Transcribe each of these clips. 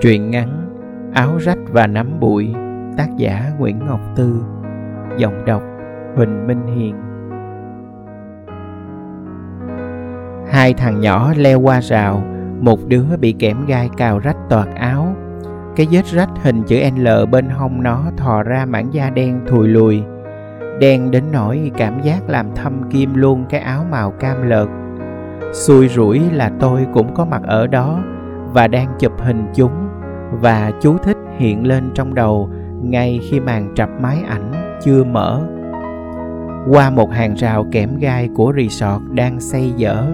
Truyện ngắn Áo rách và nắm bụi, Tác giả Nguyễn Ngọc Tư, Giọng đọc Huỳnh Minh Hiền. Hai thằng nhỏ leo qua rào, Một đứa bị kẽm gai cào rách toạc áo. Cái vết rách hình chữ L bên hông nó thò ra mảng da đen thùi lùi. Đen đến nỗi cảm giác làm thâm kim luôn cái áo màu cam lợt. Xui rủi là tôi cũng có mặt ở đó Và đang chụp hình chúng và chú thích hiện lên trong đầu ngay khi màn trập máy ảnh chưa mở. Qua một hàng rào kẽm gai của resort đang xây dở.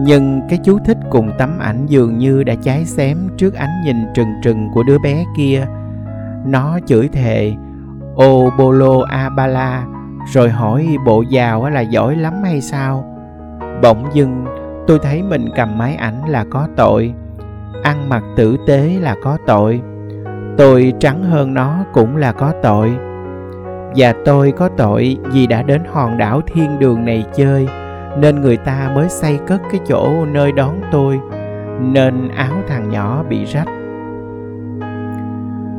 Nhưng cái chú thích cùng tấm ảnh dường như đã cháy xém trước ánh nhìn trừng trừng của đứa bé kia. Nó chửi thề, ô bolo abala, rồi hỏi bộ giàu là giỏi lắm hay sao? Bỗng dưng, tôi thấy mình cầm máy ảnh là có tội ăn mặc tử tế là có tội. Tôi trắng hơn nó cũng là có tội. Và tôi có tội vì đã đến hòn đảo thiên đường này chơi, nên người ta mới xây cất cái chỗ nơi đón tôi, nên áo thằng nhỏ bị rách.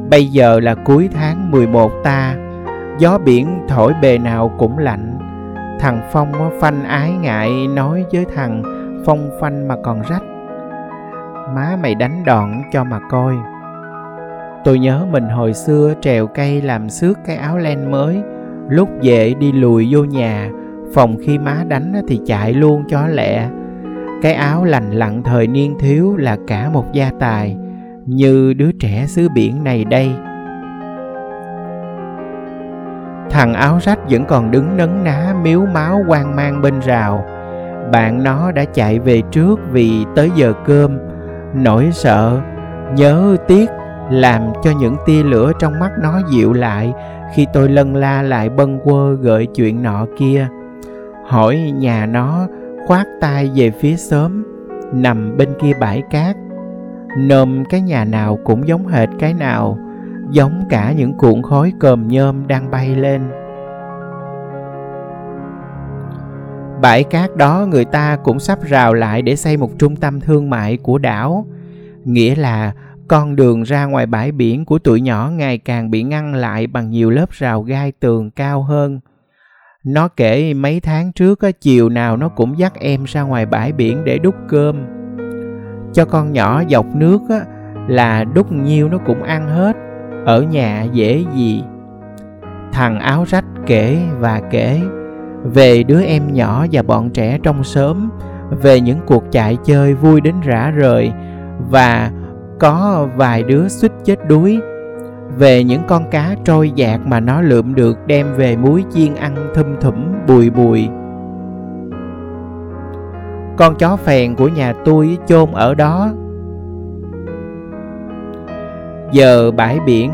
Bây giờ là cuối tháng 11 ta, gió biển thổi bề nào cũng lạnh. Thằng phong phanh ái ngại nói với thằng phong phanh mà còn rách má mày đánh đòn cho mà coi. Tôi nhớ mình hồi xưa trèo cây làm xước cái áo len mới. Lúc về đi lùi vô nhà, phòng khi má đánh thì chạy luôn cho lẹ. Cái áo lành lặn thời niên thiếu là cả một gia tài, như đứa trẻ xứ biển này đây. Thằng áo rách vẫn còn đứng nấn ná, miếu máu quan mang bên rào. Bạn nó đã chạy về trước vì tới giờ cơm nỗi sợ, nhớ tiếc làm cho những tia lửa trong mắt nó dịu lại khi tôi lân la lại bâng quơ gợi chuyện nọ kia. Hỏi nhà nó khoát tay về phía sớm, nằm bên kia bãi cát. Nôm cái nhà nào cũng giống hệt cái nào, giống cả những cuộn khói cơm nhôm đang bay lên. Bãi cát đó người ta cũng sắp rào lại để xây một trung tâm thương mại của đảo. Nghĩa là con đường ra ngoài bãi biển của tụi nhỏ ngày càng bị ngăn lại bằng nhiều lớp rào gai tường cao hơn. Nó kể mấy tháng trước chiều nào nó cũng dắt em ra ngoài bãi biển để đút cơm. Cho con nhỏ dọc nước là đút nhiêu nó cũng ăn hết. Ở nhà dễ gì. Thằng áo rách kể và kể về đứa em nhỏ và bọn trẻ trong xóm, về những cuộc chạy chơi vui đến rã rời, và có vài đứa suýt chết đuối, về những con cá trôi dạt mà nó lượm được đem về muối chiên ăn thum thủm, bùi bùi. Con chó phèn của nhà tôi chôn ở đó. Giờ bãi biển,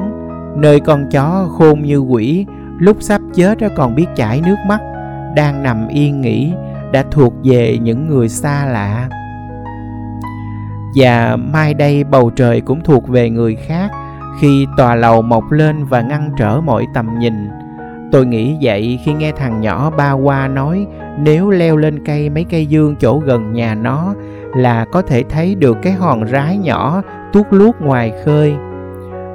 nơi con chó khôn như quỷ, lúc sắp chết còn biết chảy nước mắt đang nằm yên nghỉ đã thuộc về những người xa lạ. Và mai đây bầu trời cũng thuộc về người khác khi tòa lầu mọc lên và ngăn trở mọi tầm nhìn. Tôi nghĩ vậy khi nghe thằng nhỏ ba qua nói nếu leo lên cây mấy cây dương chỗ gần nhà nó là có thể thấy được cái hòn rái nhỏ tuốt luốt ngoài khơi.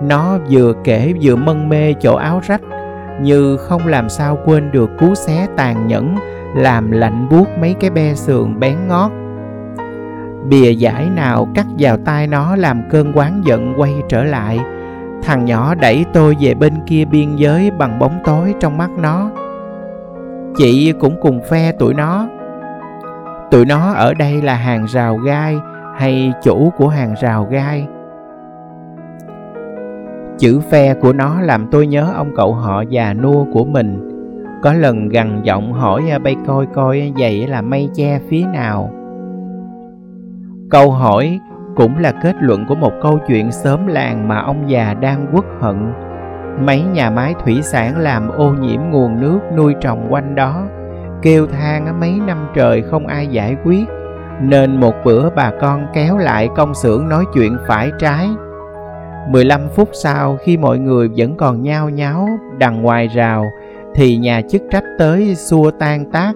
Nó vừa kể vừa mân mê chỗ áo rách như không làm sao quên được cú xé tàn nhẫn, làm lạnh buốt mấy cái be sườn bén ngót. Bìa giải nào cắt vào tai nó làm cơn quán giận quay trở lại. Thằng nhỏ đẩy tôi về bên kia biên giới bằng bóng tối trong mắt nó. Chị cũng cùng phe tụi nó. Tụi nó ở đây là hàng rào gai hay chủ của hàng rào gai. Chữ phe của nó làm tôi nhớ ông cậu họ già nua của mình. Có lần gằn giọng hỏi à, bay coi coi vậy là mây che phía nào. Câu hỏi cũng là kết luận của một câu chuyện sớm làng mà ông già đang quất hận. Mấy nhà máy thủy sản làm ô nhiễm nguồn nước nuôi trồng quanh đó, kêu than à, mấy năm trời không ai giải quyết, nên một bữa bà con kéo lại công xưởng nói chuyện phải trái 15 phút sau khi mọi người vẫn còn nhao nháo đằng ngoài rào thì nhà chức trách tới xua tan tác.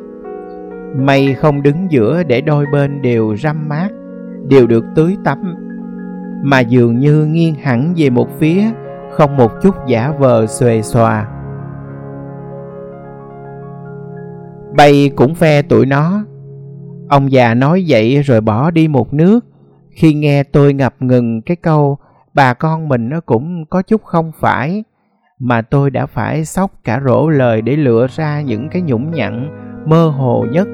Mây không đứng giữa để đôi bên đều râm mát, đều được tưới tắm. mà dường như nghiêng hẳn về một phía không một chút giả vờ xuề xòa bay cũng phe tụi nó ông già nói vậy rồi bỏ đi một nước khi nghe tôi ngập ngừng cái câu bà con mình nó cũng có chút không phải, mà tôi đã phải sóc cả rổ lời để lựa ra những cái nhũng nhặn mơ hồ nhất.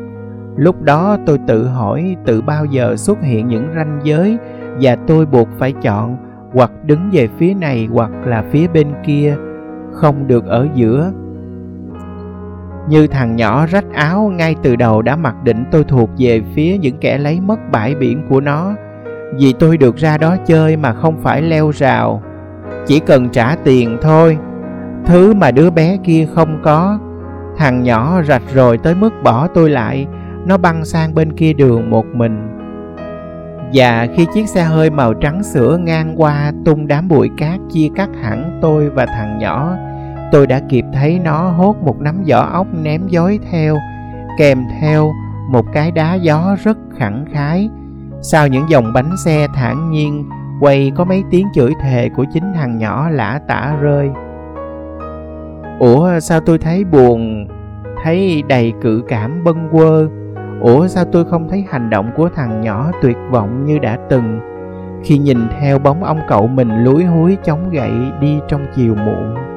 Lúc đó tôi tự hỏi tự bao giờ xuất hiện những ranh giới và tôi buộc phải chọn hoặc đứng về phía này hoặc là phía bên kia, không được ở giữa. Như thằng nhỏ rách áo ngay từ đầu đã mặc định tôi thuộc về phía những kẻ lấy mất bãi biển của nó vì tôi được ra đó chơi mà không phải leo rào. Chỉ cần trả tiền thôi. Thứ mà đứa bé kia không có. Thằng nhỏ rạch rồi tới mức bỏ tôi lại. Nó băng sang bên kia đường một mình. Và khi chiếc xe hơi màu trắng sữa ngang qua tung đám bụi cát chia cắt hẳn tôi và thằng nhỏ, tôi đã kịp thấy nó hốt một nắm vỏ ốc ném dối theo, kèm theo một cái đá gió rất khẳng khái sau những dòng bánh xe thản nhiên quay có mấy tiếng chửi thề của chính thằng nhỏ lã tả rơi. Ủa, sao tôi thấy buồn, thấy đầy cự cảm bâng quơ? Ủa, sao tôi không thấy hành động của thằng nhỏ tuyệt vọng như đã từng? Khi nhìn theo bóng ông cậu mình lúi húi chống gậy đi trong chiều muộn.